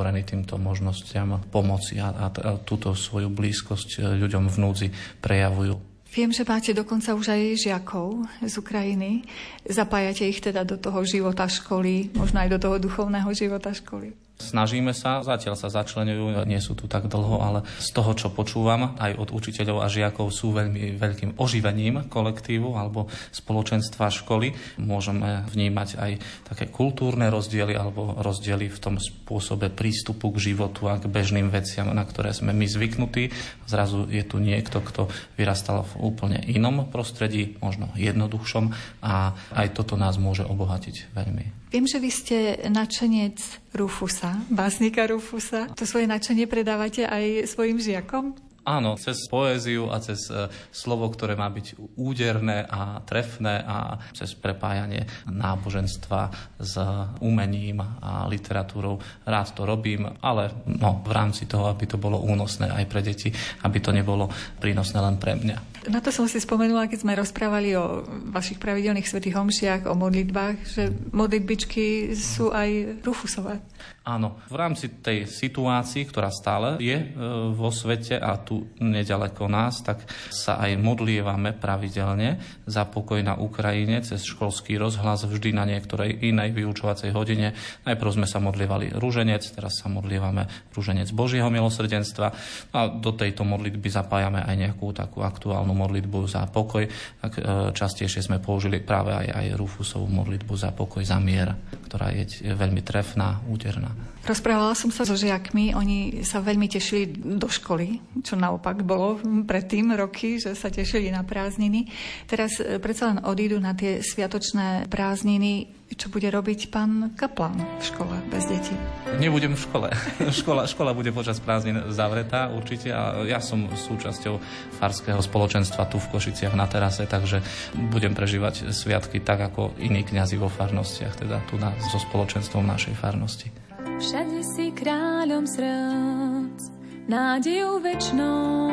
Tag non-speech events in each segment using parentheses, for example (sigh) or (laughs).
otvorený týmto možnostiam pomoci a, a, a túto svoju blízkosť ľuďom v núdzi prejavujú. Viem, že máte dokonca už aj žiakov z Ukrajiny. Zapájate ich teda do toho života školy, možno aj do toho duchovného života školy. Snažíme sa, zatiaľ sa začlenujú, nie sú tu tak dlho, ale z toho, čo počúvam aj od učiteľov a žiakov, sú veľmi veľkým oživením kolektívu alebo spoločenstva školy. Môžeme vnímať aj také kultúrne rozdiely alebo rozdiely v tom spôsobe prístupu k životu a k bežným veciam, na ktoré sme my zvyknutí. Zrazu je tu niekto, kto vyrastal v úplne inom prostredí, možno jednoduchšom a aj toto nás môže obohatiť veľmi. Viem, že vy ste načenec Rufusa, básnika Rufusa. To svoje načenie predávate aj svojim žiakom? Áno, cez poéziu a cez e, slovo, ktoré má byť úderné a trefné a cez prepájanie náboženstva s umením a literatúrou. Rád to robím, ale no, v rámci toho, aby to bolo únosné aj pre deti, aby to nebolo prínosné len pre mňa. Na to som si spomenula, keď sme rozprávali o vašich pravidelných svetých homšiach, o modlitbách, že modlitbičky sú aj Rufusové. Áno, v rámci tej situácii, ktorá stále je e, vo svete a tu nedaleko nás, tak sa aj modlievame pravidelne za pokoj na Ukrajine cez školský rozhlas vždy na niektorej inej vyučovacej hodine. Najprv sme sa modlievali rúženec, teraz sa modlievame rúženec Božieho milosrdenstva a do tejto modlitby zapájame aj nejakú takú aktuálnu modlitbu za pokoj. Tak e, častejšie sme použili práve aj, aj Rufusovú modlitbu za pokoj, za mier, ktorá je veľmi trefná, úderná. Rozprávala som sa so žiakmi, oni sa veľmi tešili do školy, čo naopak bolo predtým roky, že sa tešili na prázdniny. Teraz e, predsa len odídu na tie sviatočné prázdniny. Čo bude robiť pán Kaplan v škole bez detí? Nebudem v škole. (laughs) škola, škola bude počas prázdnin zavretá určite a ja som súčasťou farského spoločenstva tu v Košiciach na terase, takže budem prežívať sviatky tak ako iní kňazi vo farnostiach, teda tu na, so spoločenstvom našej farnosti. Všade si kráľom srdc, nádejou večnou.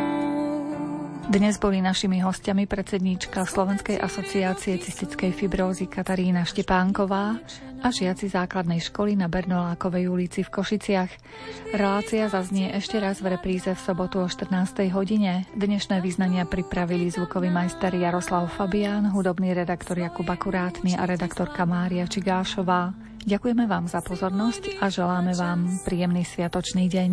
Dnes boli našimi hostiami predsedníčka Slovenskej asociácie cystickej fibrózy Katarína Štepánková a žiaci základnej školy na Bernolákovej ulici v Košiciach. Relácia zaznie ešte raz v repríze v sobotu o 14. hodine. Dnešné význania pripravili zvukový majster Jaroslav Fabián, hudobný redaktor Jakub Akurátny a redaktorka Mária Čigášová. Ďakujeme vám za pozornosť a želáme vám príjemný sviatočný deň.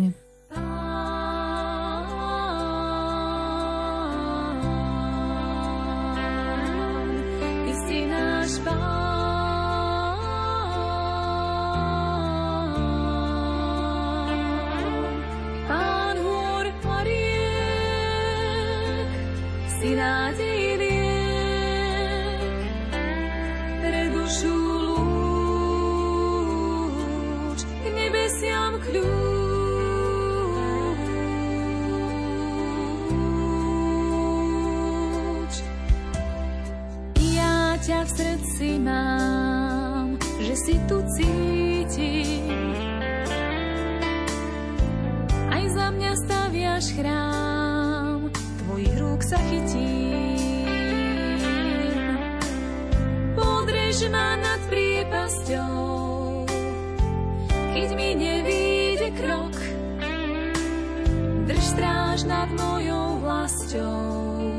nad mojou vlastou.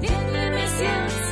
Denný mesiac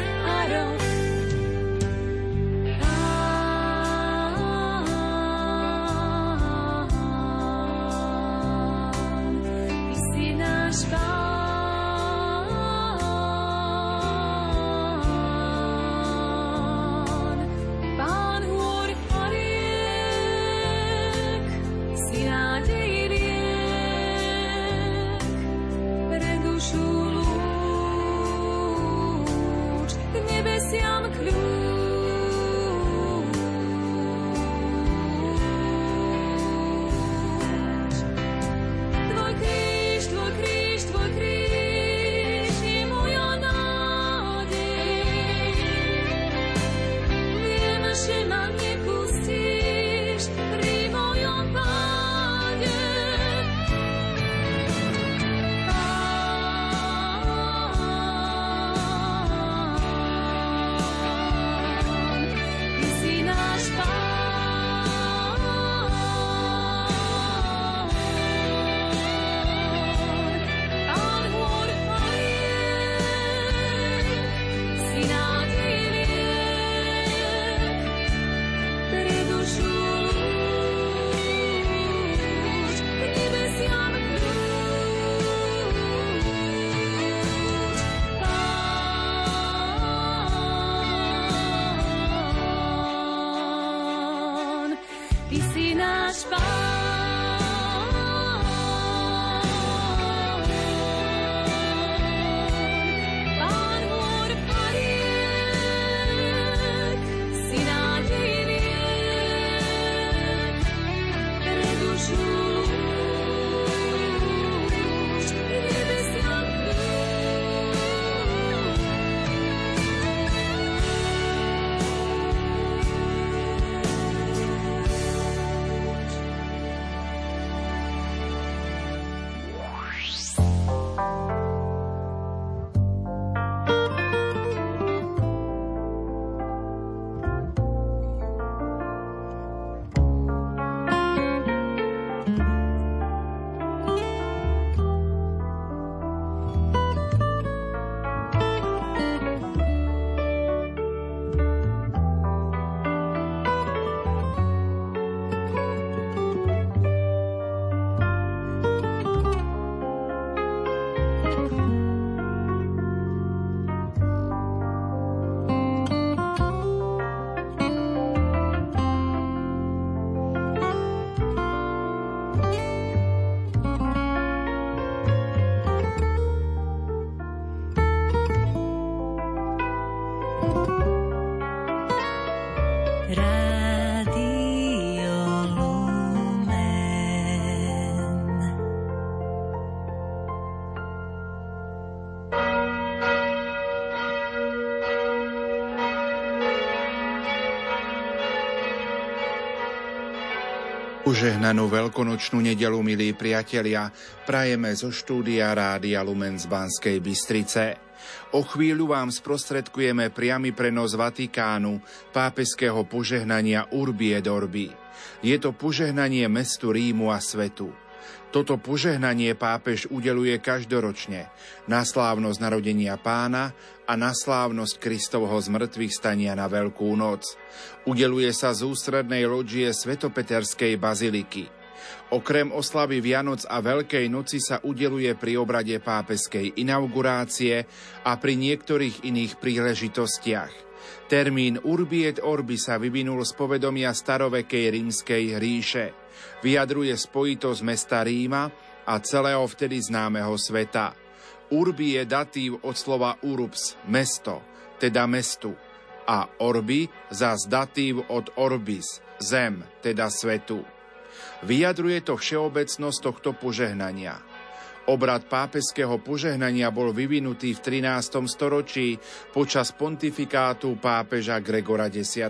Požehnanú veľkonočnú nedelu, milí priatelia, prajeme zo štúdia Rádia Lumen z Banskej Bystrice. O chvíľu vám sprostredkujeme priamy prenos Vatikánu, pápeského požehnania Urbi et Orbi. Je to požehnanie mestu Rímu a svetu. Toto požehnanie pápež udeluje každoročne na slávnosť narodenia pána a na slávnosť Kristovho zmrtvých stania na Veľkú noc. Udeluje sa z ústrednej loďie Svetopeterskej baziliky. Okrem oslavy Vianoc a Veľkej noci sa udeluje pri obrade pápeskej inaugurácie a pri niektorých iných príležitostiach. Termín Urbi et Orbi sa vyvinul z povedomia starovekej rímskej ríše. Vyjadruje spojitosť mesta Ríma a celého vtedy známeho sveta. Urbi je datív od slova urbs, mesto, teda mestu. A orbi zas datív od orbis, zem, teda svetu. Vyjadruje to všeobecnosť tohto požehnania. Obrad pápežského požehnania bol vyvinutý v 13. storočí počas pontifikátu pápeža Gregora X.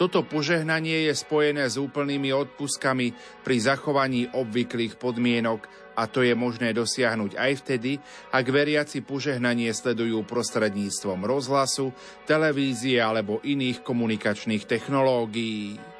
Toto požehnanie je spojené s úplnými odpuskami pri zachovaní obvyklých podmienok a to je možné dosiahnuť aj vtedy, ak veriaci požehnanie sledujú prostredníctvom rozhlasu, televízie alebo iných komunikačných technológií.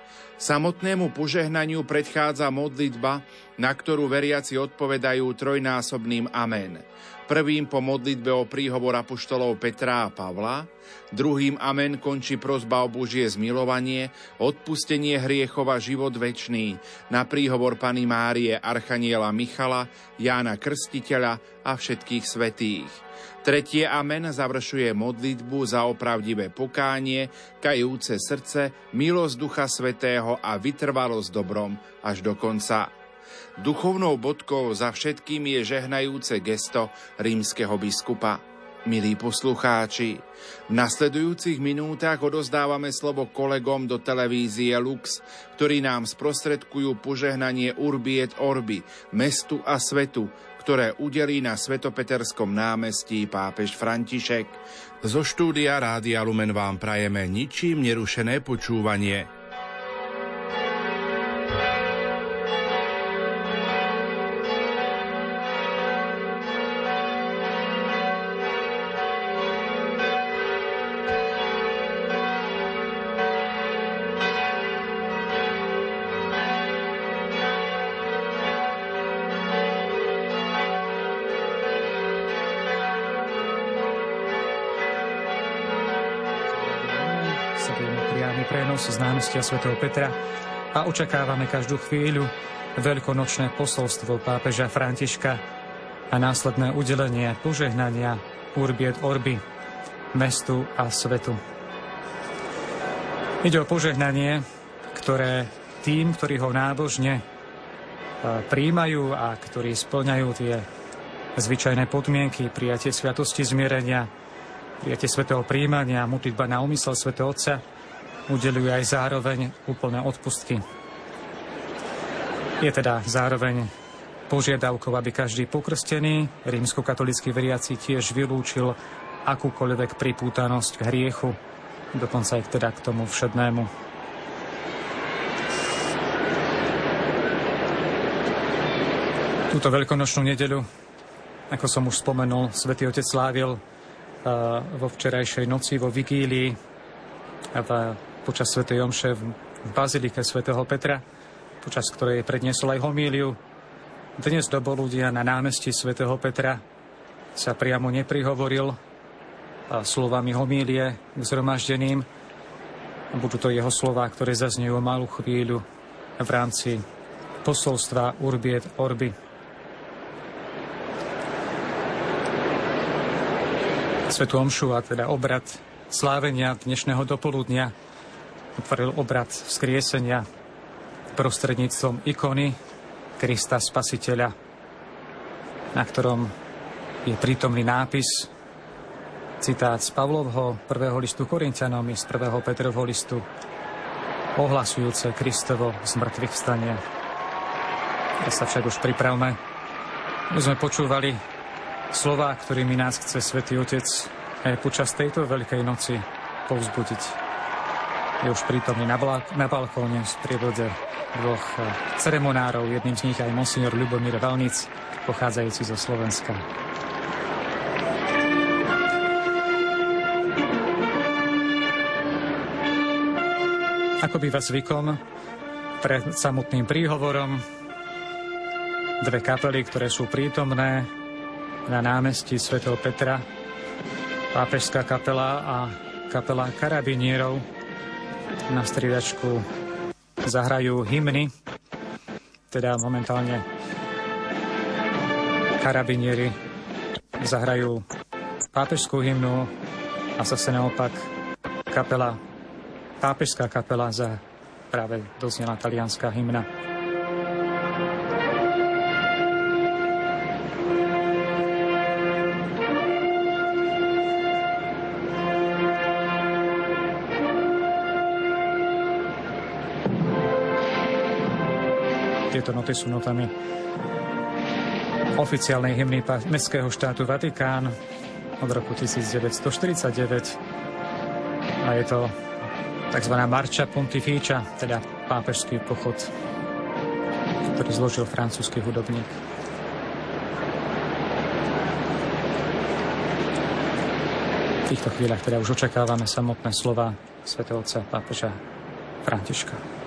Samotnému požehnaniu predchádza modlitba, na ktorú veriaci odpovedajú trojnásobným amen. Prvým po modlitbe o príhovor apoštolov Petra a Pavla, druhým amen končí prozba o Božie zmilovanie, odpustenie hriechov a život večný, na príhovor Pany Márie, Archaniela Michala, Jána Krstiteľa a všetkých svetých. Tretie amen završuje modlitbu za opravdivé pokánie, kajúce srdce, milosť Ducha Svetého a vytrvalosť dobrom až do konca. Duchovnou bodkou za všetkým je žehnajúce gesto rímskeho biskupa. Milí poslucháči, v nasledujúcich minútach odozdávame slovo kolegom do televízie Lux, ktorí nám sprostredkujú požehnanie Urbi et Orbi, mestu a svetu, ktoré udelí na Svetopeterskom námestí pápež František. Zo štúdia Rádia Lumen vám prajeme ničím nerušené počúvanie. Námestia svätého Petra a očakávame každú chvíľu veľkonočné posolstvo pápeža Františka a následné udelenie požehnania Urbi et Orbi mestu a svetu. Ide o požehnanie, ktoré tým, ktorí ho nábožne e, príjmajú a ktorí splňajú tie zvyčajné podmienky, prijatie sviatosti zmierenia, prijatie svetého príjmania, modlitba na úmysel svätého Otca, udelujú aj zároveň úplné odpustky. Je teda zároveň požiadavkou, aby každý pokrstený rímskokatolický veriaci tiež vylúčil akúkoľvek pripútanosť k hriechu, dokonca aj teda k tomu všednému. Túto veľkonočnú nedeľu, ako som už spomenul, svätý Otec slávil uh, vo včerajšej noci, vo vigílii v, počas svätej Omše v, Bazilike svätého Petra, počas ktorej predniesol aj homíliu. Dnes do Boludia na námestí svätého Petra sa priamo neprihovoril slovami homílie k zhromaždeným. Budú to jeho slova, ktoré zaznejú malú chvíľu v rámci posolstva Urbiet Orbi. Svetu Omšu a teda obrad slávenia dnešného dopoludnia otvoril obrad vzkriesenia prostredníctvom ikony Krista Spasiteľa, na ktorom je prítomný nápis Citát z Pavlovho prvého listu Korintianom z prvého Petrovho listu ohlasujúce Kristovo zmrtvých vstanie. Teraz sa však už pripravme. My sme počúvali slova, ktorými nás chce Svetý Otec aj počas tejto Veľkej noci povzbudiť. Je už prítomný na, balk- na balkóne v prievode dvoch eh, ceremonárov, jedným z nich aj monsignor Ľubomír Valnic, pochádzajúci zo Slovenska. Ako býva zvykom, pred samotným príhovorom dve kapely, ktoré sú prítomné na námestí svätého Petra, pápežská kapela a kapela karabinierov na striedačku zahrajú hymny, teda momentálne karabinieri zahrajú pápežskú hymnu a zase naopak kapela pápežská kapela za práve doznela talianská hymna. Tieto noty sú notami oficiálnej hymny Mestského štátu Vatikán od roku 1949 a je to tzv. Marča Pontificia, teda pápežský pochod, ktorý zložil francúzsky hudobník. V týchto chvíľach teda už očakávame samotné slova svetovca pápeža Františka.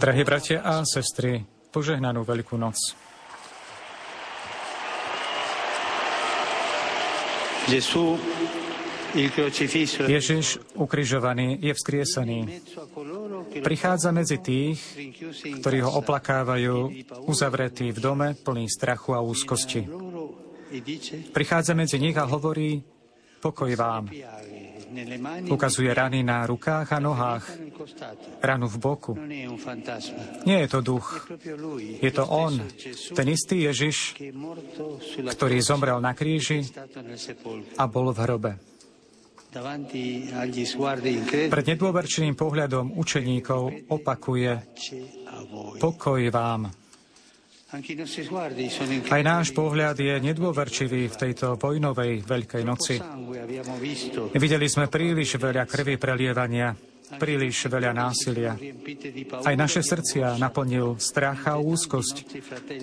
Drahí bratia a sestry, požehnanú Veľkú noc. Ježiš ukrižovaný je vzkriesený. Prichádza medzi tých, ktorí ho oplakávajú, uzavretí v dome plný strachu a úzkosti. Prichádza medzi nich a hovorí, pokoj vám. Ukazuje rany na rukách a nohách, ranu v boku. Nie je to duch, je to on, ten istý Ježiš, ktorý zomrel na kríži a bol v hrobe. Pred nedôverčným pohľadom učeníkov opakuje pokoj vám. Aj náš pohľad je nedôverčivý v tejto vojnovej Veľkej noci. Videli sme príliš veľa krvi prelievania príliš veľa násilia. Aj naše srdcia naplnil strach a úzkosť,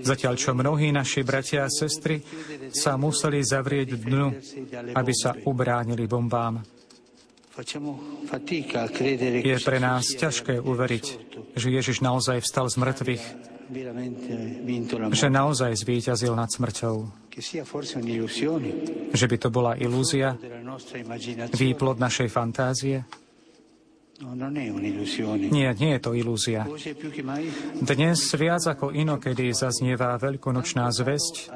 zatiaľ čo mnohí naši bratia a sestry sa museli zavrieť dnu, aby sa ubránili bombám. Je pre nás ťažké uveriť, že Ježiš naozaj vstal z mŕtvych, že naozaj zvíťazil nad smrťou. Že by to bola ilúzia, výplod našej fantázie? No, nie, nie je to ilúzia. Dnes viac ako inokedy zaznieva veľkonočná zväzť,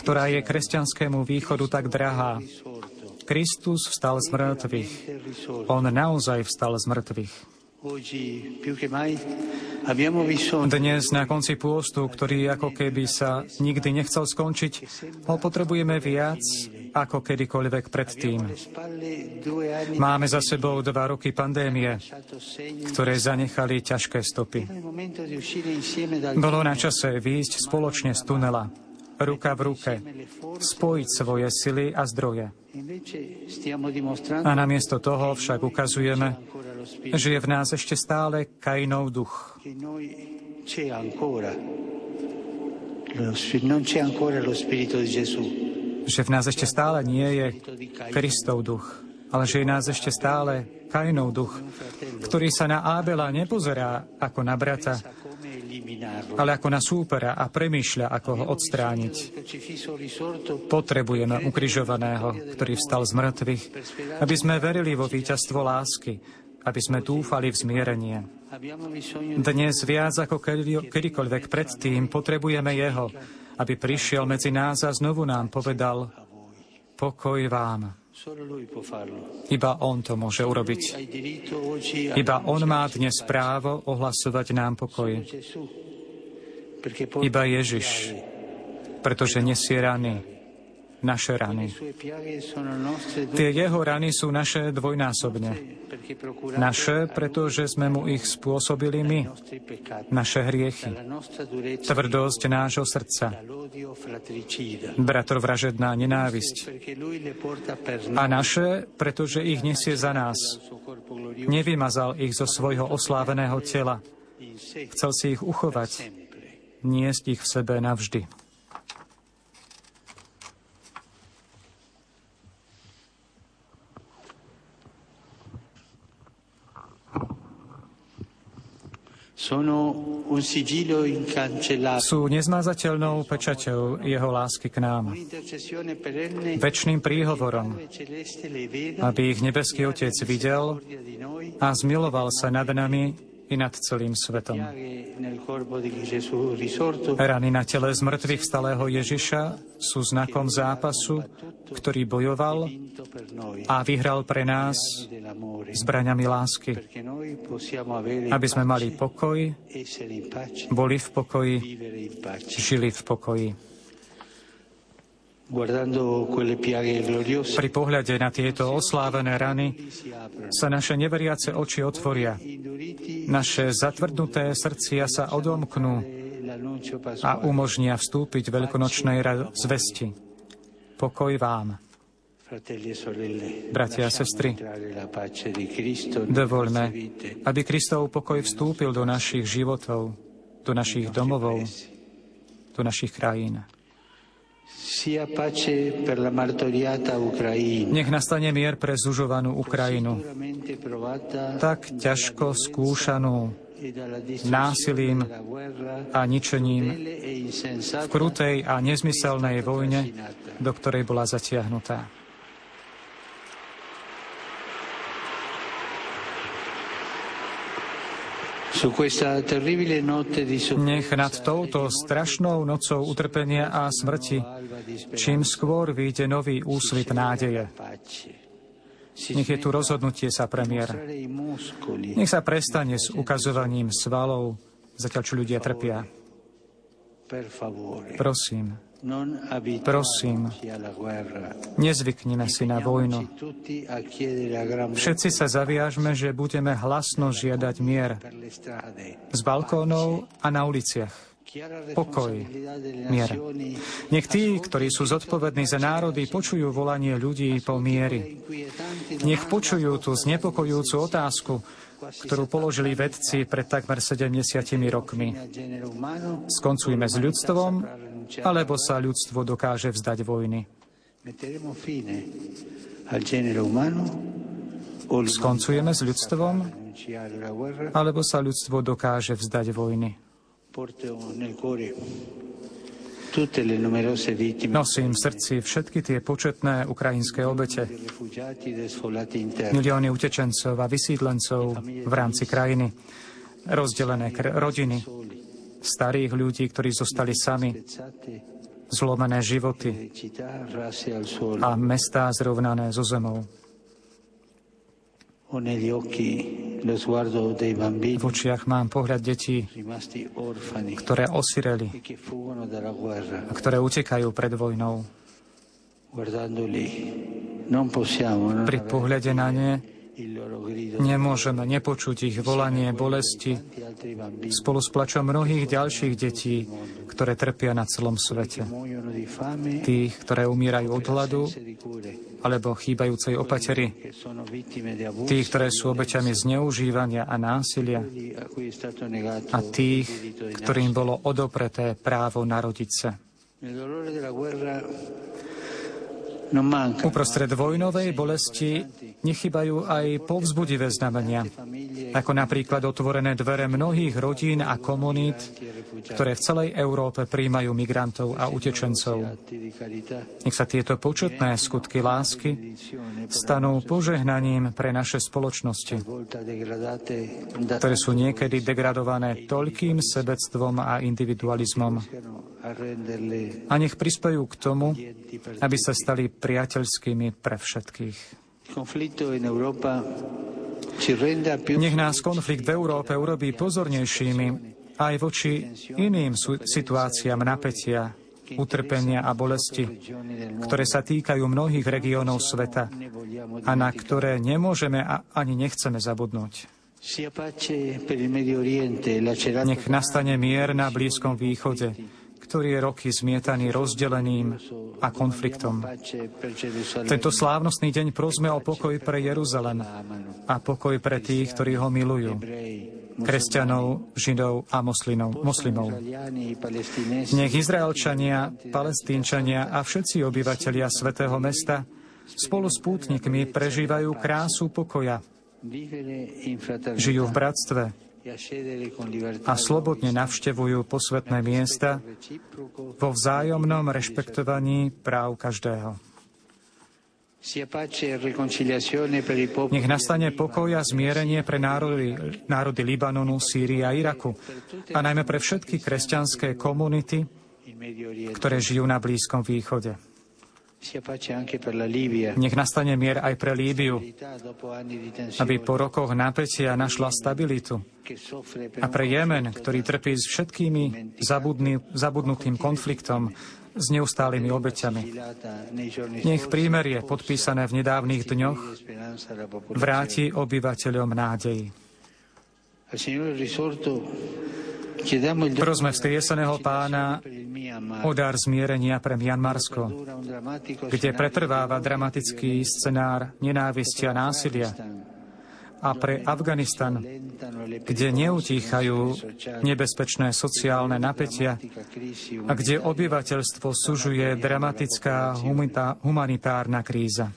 ktorá je kresťanskému východu tak drahá. Kristus vstal z mŕtvych. On naozaj vstal z mŕtvych. Dnes na konci pôstu, ktorý ako keby sa nikdy nechcel skončiť, ho potrebujeme viac ako kedykoľvek predtým. Máme za sebou dva roky pandémie, ktoré zanechali ťažké stopy. Bolo na čase výjsť spoločne z tunela, ruka v ruke, spojiť svoje sily a zdroje. A namiesto toho však ukazujeme, že je v nás ešte stále Kainov duch. Že v nás ešte stále nie je Kristov duch, ale že je nás ešte stále Kainov duch, ktorý sa na Ábela nepozerá ako na brata, ale ako na súpera a premýšľa, ako ho odstrániť. Potrebujeme ukrižovaného, ktorý vstal z mŕtvych, aby sme verili vo víťazstvo lásky, aby sme dúfali v zmierenie. Dnes viac ako kedykoľvek predtým potrebujeme Jeho, aby prišiel medzi nás a znovu nám povedal pokoj vám. Iba On to môže urobiť. Iba On má dnes právo ohlasovať nám pokoj. Iba Ježiš, pretože nesie rany, naše rany. Tie jeho rany sú naše dvojnásobne. Naše, pretože sme mu ich spôsobili my. Naše hriechy. Tvrdosť nášho srdca. Bratovražedná nenávisť. A naše, pretože ich nesie za nás. Nevymazal ich zo svojho osláveného tela. Chcel si ich uchovať, niesť ich v sebe navždy. Sú nezmazateľnou pečaťou jeho lásky k nám, väčšným príhovorom, aby ich nebeský Otec videl a zmiloval sa nad nami i nad celým svetom. Rany na tele z mŕtvych stalého Ježiša sú znakom zápasu, ktorý bojoval a vyhral pre nás zbraňami lásky, aby sme mali pokoj, boli v pokoji, žili v pokoji. Pri pohľade na tieto oslávené rany sa naše neveriace oči otvoria. Naše zatvrdnuté srdcia sa odomknú a umožnia vstúpiť veľkonočnej zvesti. Pokoj vám. Bratia a sestry, dovoľme, aby Kristov pokoj vstúpil do našich životov, do našich domovov, do našich krajín. Nech nastane mier pre zužovanú Ukrajinu, tak ťažko skúšanú e násilím a ničením v krutej a nezmyselnej vojne, do ktorej bola zatiahnutá. Nech nad touto strašnou nocou utrpenia a smrti čím skôr vyjde nový úsvit nádeje. Nech je tu rozhodnutie sa premiér. Nech sa prestane s ukazovaním svalov, zatiaľ čo ľudia trpia. Prosím, Prosím, nezvyknime si na vojnu. Všetci sa zaviažme, že budeme hlasno žiadať mier z balkónov a na uliciach. pokoj, mier. Nech tí, ktorí sú zodpovední za národy, počujú volanie ľudí po miery. Nech počujú tú znepokojujúcu otázku, ktorú položili vedci pred takmer 70 rokmi. Skoncujme s ľudstvom, alebo sa ľudstvo dokáže vzdať vojny. Skoncujeme s ľudstvom, alebo sa ľudstvo dokáže vzdať vojny. Nosím v srdci všetky tie početné ukrajinské obete, milióny utečencov a vysídlencov v rámci krajiny, rozdelené rodiny, starých ľudí, ktorí zostali sami, zlomené životy a mestá zrovnané so zemou. V očiach mám pohľad detí, ktoré osireli a ktoré utekajú pred vojnou. Pri pohľade na ne nemôžeme nepočuť ich volanie bolesti spolu s plačom mnohých ďalších detí, ktoré trpia na celom svete. Tých, ktoré umierajú od hladu alebo chýbajúcej opatery, tých, ktoré sú obeťami zneužívania a násilia a tých, ktorým bolo odopreté právo narodiť sa. Uprostred vojnovej bolesti nechybajú aj povzbudivé znamenia, ako napríklad otvorené dvere mnohých rodín a komunít, ktoré v celej Európe príjmajú migrantov a utečencov. Nech sa tieto početné skutky lásky stanú požehnaním pre naše spoločnosti, ktoré sú niekedy degradované toľkým sebectvom a individualizmom. A nech prispejú k tomu, aby sa stali priateľskými pre všetkých. Nech nás konflikt v Európe urobí pozornejšími aj voči iným situáciám napätia, utrpenia a bolesti, ktoré sa týkajú mnohých regiónov sveta a na ktoré nemôžeme a ani nechceme zabudnúť. Nech nastane mier na Blízkom východe, ktorý roky zmietaný rozdelením a konfliktom. Tento slávnostný deň prosme o pokoj pre Jeruzalem a pokoj pre tých, ktorí ho milujú. Kresťanov, Židov a moslimov. moslimov. Nech Izraelčania, Palestínčania a všetci obyvatelia svätého mesta spolu s pútnikmi prežívajú krásu pokoja. Žijú v bratstve, a slobodne navštevujú posvetné miesta vo vzájomnom rešpektovaní práv každého. Nech nastane pokoj a zmierenie pre národy, národy Libanonu, Sýrie a Iraku a najmä pre všetky kresťanské komunity, ktoré žijú na Blízkom východe. Nech nastane mier aj pre Líbiu, aby po rokoch napätia našla stabilitu. A pre Jemen, ktorý trpí s všetkými zabudný, zabudnutým konfliktom, s neustálými obeťami. Nech prímerie podpísané v nedávnych dňoch vráti obyvateľom nádej. Prosme vzkrieseného pána o dar zmierenia pre Mianmarsko, kde pretrváva dramatický scenár nenávisti a násilia, a pre Afganistan, kde neutíchajú nebezpečné sociálne napätia a kde obyvateľstvo sužuje dramatická humanitárna kríza.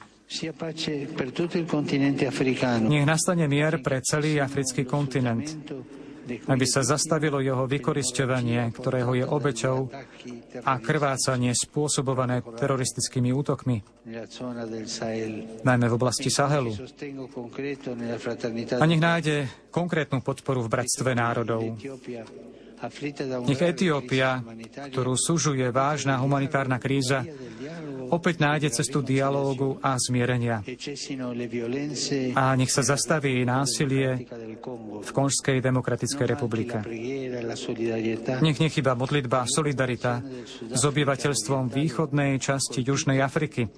Nech nastane mier pre celý africký kontinent, aby sa zastavilo jeho vykorisťovanie, ktorého je obeťou a krvácanie spôsobované teroristickými útokmi, najmä v oblasti Sahelu. A nech nájde konkrétnu podporu v bratstve národov. Nech Etiópia, ktorú sužuje vážna humanitárna kríza, opäť nájde cestu dialógu a zmierenia. A nech sa zastaví násilie v Konžskej demokratickej republike. Nech nechyba modlitba a solidarita s obyvateľstvom východnej časti Južnej Afriky,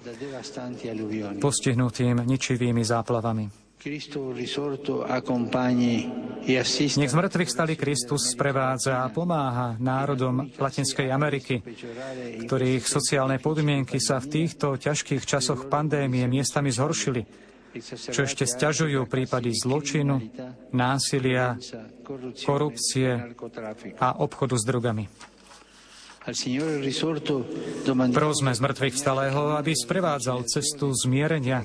postihnutým ničivými záplavami. Nech z mŕtvych stali Kristus sprevádza a pomáha národom Latinskej Ameriky, ktorých sociálne podmienky sa v týchto ťažkých časoch pandémie miestami zhoršili, čo ešte stiažujú prípady zločinu, násilia, korupcie a obchodu s drogami. Prosme z mŕtvych vstalého, aby sprevádzal cestu zmierenia,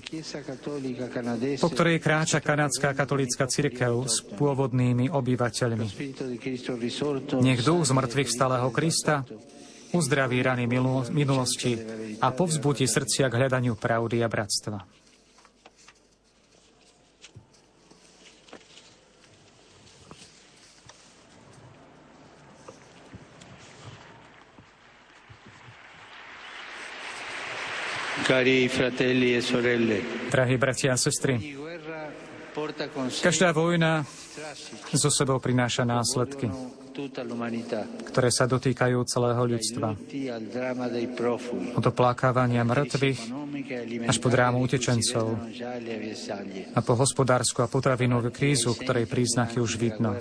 po ktorej kráča kanadská katolická cirkev s pôvodnými obyvateľmi. Nech duch z mŕtvych vstalého Krista uzdraví rany minulosti a povzbudí srdcia k hľadaniu pravdy a bratstva. Cari fratelli e sorelle. Drahí bratia a sestry, každá vojna zo sebou prináša následky, ktoré sa dotýkajú celého ľudstva. Od oplakávania mŕtvych až po drámu utečencov a po hospodárskú a potravinovú krízu, ktorej príznaky už vidno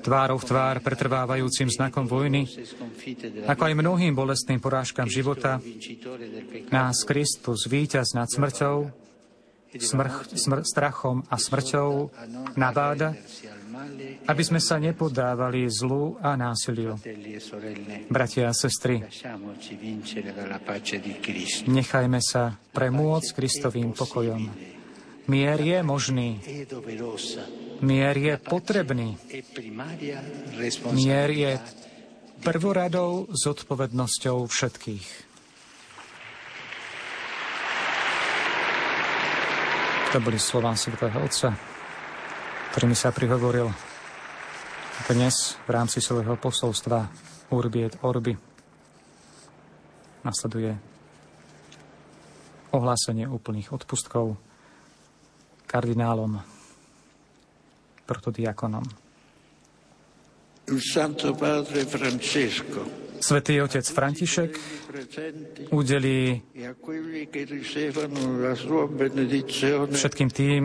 tvárov tvár pretrvávajúcim znakom vojny, ako aj mnohým bolestným porážkam života, nás Kristus, víťaz nad smrťou, smrch, smr, strachom a smrťou, nabáda, aby sme sa nepodávali zlu a násiliu. Bratia a sestry, nechajme sa premôcť Kristovým pokojom. Mier je možný. Mier je potrebný. Mier je prvoradou zodpovednosťou všetkých. To boli slová svätého Otca, ktorými sa prihovoril dnes v rámci svojho posolstva Urbi et Orbi. Nasleduje ohlásenie úplných odpustkov kardinálom protodiakonom. Svetý otec František udelí všetkým tým,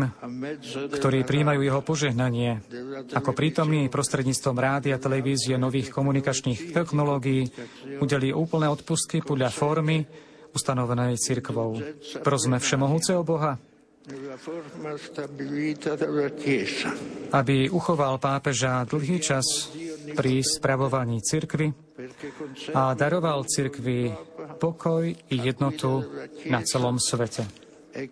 ktorí príjmajú jeho požehnanie, ako prítomný prostredníctvom rádia, televízie, nových komunikačných technológií, udelí úplné odpustky podľa formy ustanovenej cirkvou. Prosme Všemohúceho Boha, aby uchoval pápeža dlhý čas pri spravovaní cirkvy a daroval cirkvi pokoj i jednotu na celom svete. E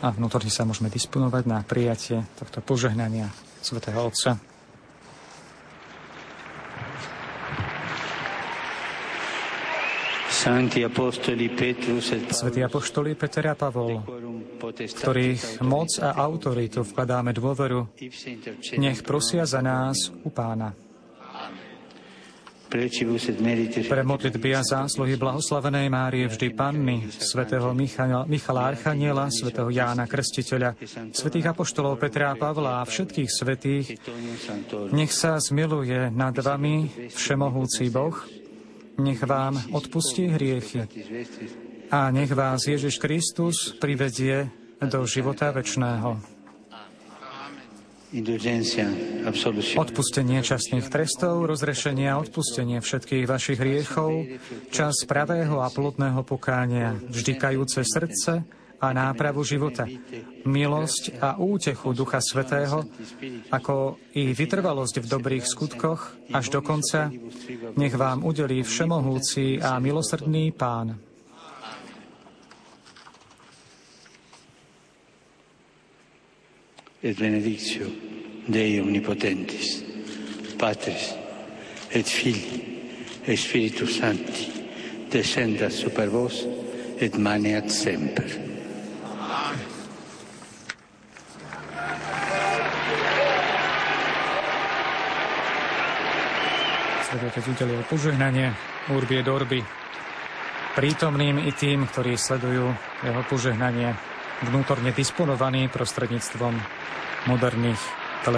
a vnútorne sa môžeme disponovať na prijatie tohto požehnania svätého Otca. Svetí apoštoli Peter a Pavol, ktorých moc a autoritu vkladáme dôveru, nech prosia za nás u Pána. Pre modlitby a zásluhy blahoslavenej Márie vždy Panny, svätého Michala, Michala Archaniela, svätého Jána Krstiteľa, svätých apoštolov Petra a Pavla a všetkých svetých, nech sa zmiluje nad vami všemohúci Boh, nech vám odpustí hriechy a nech vás Ježiš Kristus privedie do života večného. Odpustenie častných trestov, rozrešenie a odpustenie všetkých vašich hriechov, čas pravého a plodného pokánia, vždy kajúce srdce, a nápravu života, milosť a útechu Ducha Svetého, ako i vytrvalosť v dobrých skutkoch až do konca, nech vám udelí všemohúci a milosrdný Pán. Et benedictio Dei omnipotentis, Patris et Filii et Spiritus Sancti, descendat super vos et maneat semper. Svetý Otec udelil požehnanie Urbi et Orbi prítomným i tým, ktorí sledujú jeho požehnanie vnútorne disponovaný prostredníctvom moderných